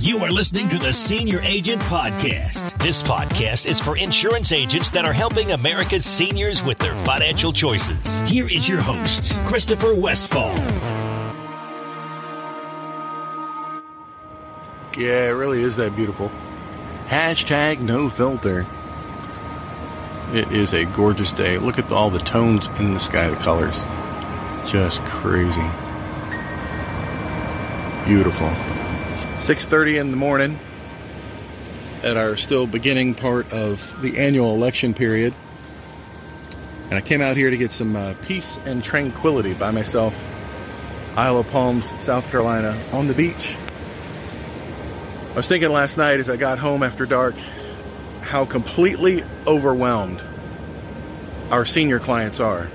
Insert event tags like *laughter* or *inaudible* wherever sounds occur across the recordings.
You are listening to the Senior Agent Podcast. This podcast is for insurance agents that are helping America's seniors with their financial choices. Here is your host, Christopher Westfall. Yeah, it really is that beautiful. Hashtag no filter. It is a gorgeous day. Look at all the tones in the sky, the colors. Just crazy. Beautiful. 6:30 in the morning at our still beginning part of the annual election period. And I came out here to get some uh, peace and tranquility by myself. Isle of Palms, South Carolina, on the beach. I was thinking last night as I got home after dark how completely overwhelmed our senior clients are.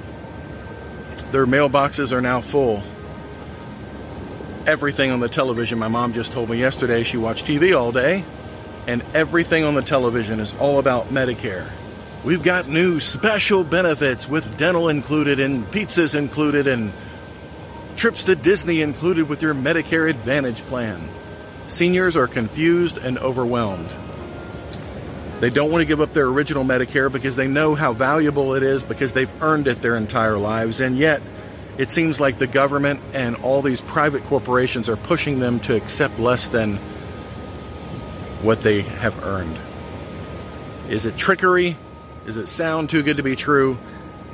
Their mailboxes are now full. Everything on the television, my mom just told me yesterday she watched TV all day, and everything on the television is all about Medicare. We've got new special benefits with dental included and pizzas included and trips to Disney included with your Medicare Advantage plan. Seniors are confused and overwhelmed. They don't want to give up their original Medicare because they know how valuable it is because they've earned it their entire lives, and yet it seems like the government and all these private corporations are pushing them to accept less than what they have earned. Is it trickery? Does it sound too good to be true?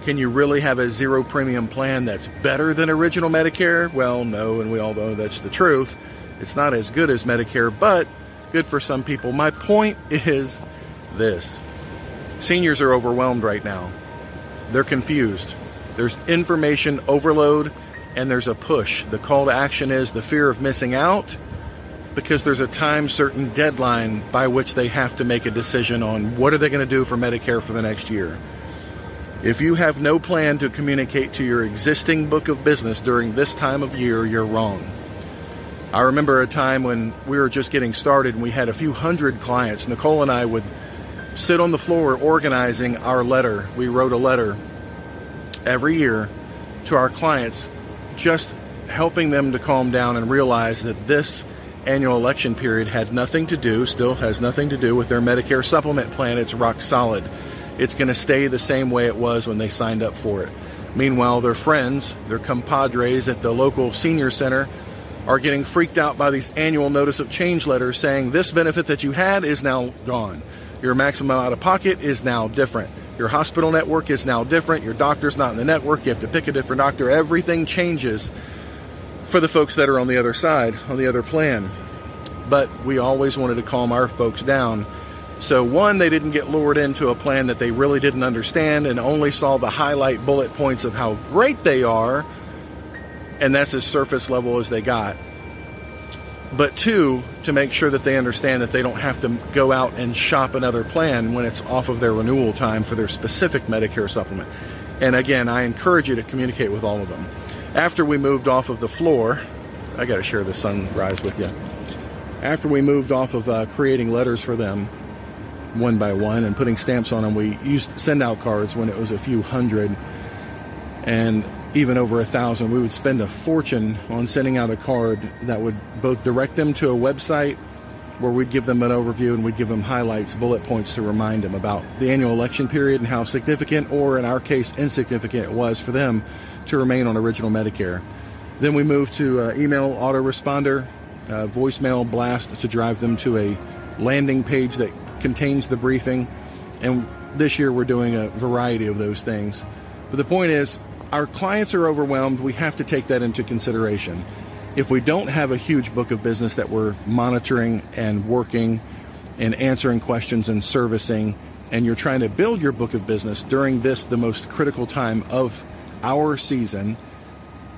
Can you really have a zero premium plan that's better than original Medicare? Well, no, and we all know that's the truth. It's not as good as Medicare, but good for some people. My point *laughs* is this seniors are overwhelmed right now, they're confused. There's information overload and there's a push. The call to action is the fear of missing out because there's a time certain deadline by which they have to make a decision on what are they going to do for Medicare for the next year. If you have no plan to communicate to your existing book of business during this time of year, you're wrong. I remember a time when we were just getting started and we had a few hundred clients. Nicole and I would sit on the floor organizing our letter. We wrote a letter every year to our clients, just helping them to calm down and realize that this annual election period had nothing to do, still has nothing to do with their Medicare supplement plan. It's rock solid. It's going to stay the same way it was when they signed up for it. Meanwhile, their friends, their compadres at the local senior center, are getting freaked out by these annual notice of change letters saying this benefit that you had is now gone. Your maximum out of pocket is now different. Your hospital network is now different. Your doctor's not in the network. You have to pick a different doctor. Everything changes for the folks that are on the other side, on the other plan. But we always wanted to calm our folks down. So, one, they didn't get lured into a plan that they really didn't understand and only saw the highlight bullet points of how great they are and that's as surface level as they got. But two, to make sure that they understand that they don't have to go out and shop another plan when it's off of their renewal time for their specific Medicare supplement. And again, I encourage you to communicate with all of them. After we moved off of the floor, I got to share the sunrise with you. After we moved off of uh, creating letters for them one by one and putting stamps on them, we used send out cards when it was a few hundred. And even over a thousand, we would spend a fortune on sending out a card that would both direct them to a website where we'd give them an overview and we'd give them highlights, bullet points to remind them about the annual election period and how significant, or in our case, insignificant it was for them to remain on original Medicare. Then we moved to uh, email autoresponder, uh, voicemail blast to drive them to a landing page that contains the briefing. And this year we're doing a variety of those things. But the point is, our clients are overwhelmed. We have to take that into consideration. If we don't have a huge book of business that we're monitoring and working and answering questions and servicing, and you're trying to build your book of business during this, the most critical time of our season,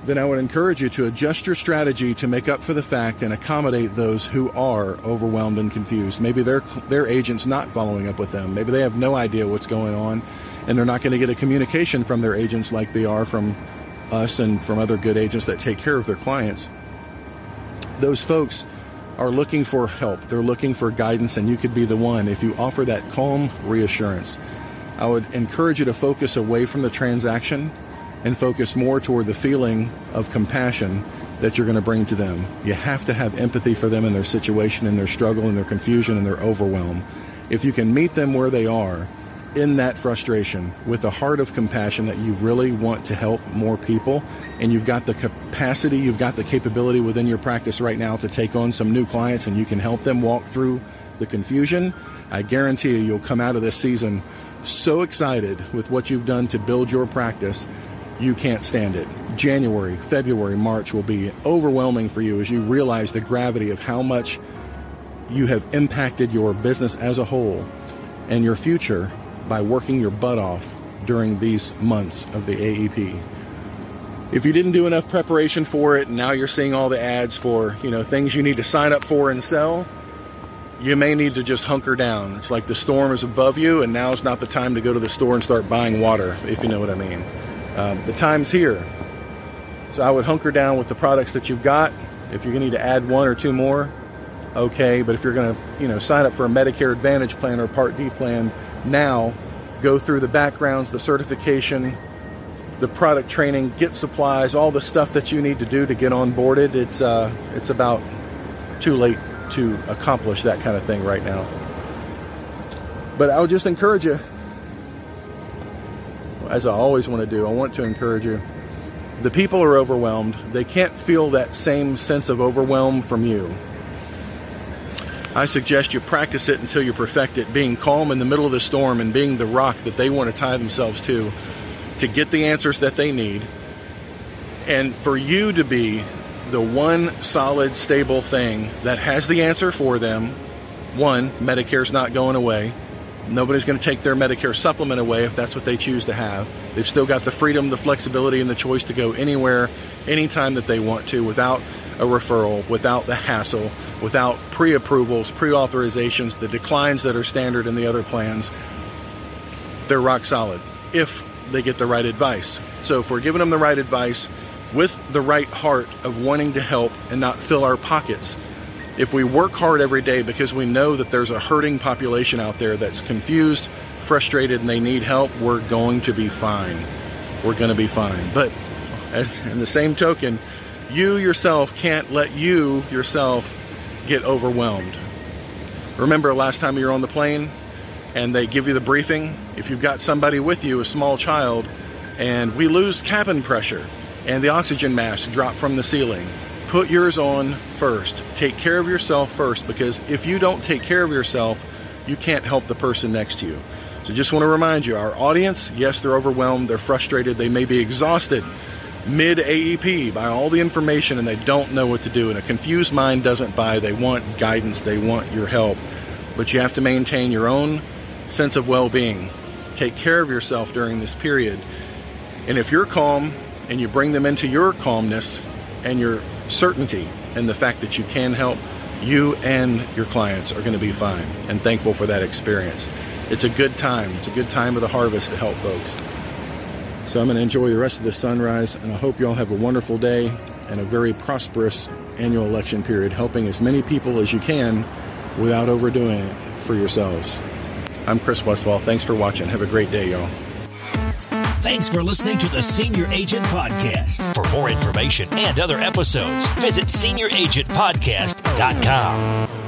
then I would encourage you to adjust your strategy to make up for the fact and accommodate those who are overwhelmed and confused. Maybe their their agent's not following up with them. Maybe they have no idea what's going on and they're not going to get a communication from their agents like they are from us and from other good agents that take care of their clients. Those folks are looking for help. They're looking for guidance, and you could be the one if you offer that calm reassurance. I would encourage you to focus away from the transaction and focus more toward the feeling of compassion that you're going to bring to them. You have to have empathy for them and their situation and their struggle and their confusion and their overwhelm. If you can meet them where they are in that frustration with a heart of compassion that you really want to help more people and you've got the capacity, you've got the capability within your practice right now to take on some new clients and you can help them walk through the confusion, I guarantee you you'll come out of this season so excited with what you've done to build your practice you can't stand it. January, February, March will be overwhelming for you as you realize the gravity of how much you have impacted your business as a whole and your future by working your butt off during these months of the AEP. If you didn't do enough preparation for it and now you're seeing all the ads for, you know, things you need to sign up for and sell, you may need to just hunker down. It's like the storm is above you and now is not the time to go to the store and start buying water, if you know what I mean. Um, the time's here. So I would hunker down with the products that you've got. If you're going to need to add one or two more, okay. But if you're going to, you know, sign up for a Medicare Advantage plan or Part D plan now, go through the backgrounds, the certification, the product training, get supplies, all the stuff that you need to do to get onboarded. It's uh, it's about too late to accomplish that kind of thing right now. But i'll just encourage you as I always want to do, I want to encourage you. The people are overwhelmed. They can't feel that same sense of overwhelm from you. I suggest you practice it until you perfect it, being calm in the middle of the storm and being the rock that they want to tie themselves to to get the answers that they need. And for you to be the one solid, stable thing that has the answer for them. One, Medicare's not going away. Nobody's going to take their Medicare supplement away if that's what they choose to have. They've still got the freedom, the flexibility, and the choice to go anywhere, anytime that they want to without a referral, without the hassle, without pre approvals, pre authorizations, the declines that are standard in the other plans. They're rock solid if they get the right advice. So if we're giving them the right advice with the right heart of wanting to help and not fill our pockets, if we work hard every day because we know that there's a hurting population out there that's confused, frustrated, and they need help, we're going to be fine. We're going to be fine. But *laughs* in the same token, you yourself can't let you yourself get overwhelmed. Remember last time you were on the plane and they give you the briefing? If you've got somebody with you, a small child, and we lose cabin pressure and the oxygen mask drop from the ceiling put yours on first. Take care of yourself first because if you don't take care of yourself, you can't help the person next to you. So just want to remind you our audience, yes, they're overwhelmed, they're frustrated, they may be exhausted mid AEP by all the information and they don't know what to do. And a confused mind doesn't buy. They want guidance, they want your help. But you have to maintain your own sense of well being. Take care of yourself during this period. And if you're calm and you bring them into your calmness and your certainty and the fact that you can help, you and your clients are going to be fine and thankful for that experience. It's a good time. It's a good time of the harvest to help folks. So I'm going to enjoy the rest of the sunrise, and I hope you all have a wonderful day and a very prosperous annual election period, helping as many people as you can without overdoing it for yourselves. I'm Chris Westfall. Thanks for watching. Have a great day, y'all. Thanks for listening to the Senior Agent Podcast. For more information and other episodes, visit senioragentpodcast.com.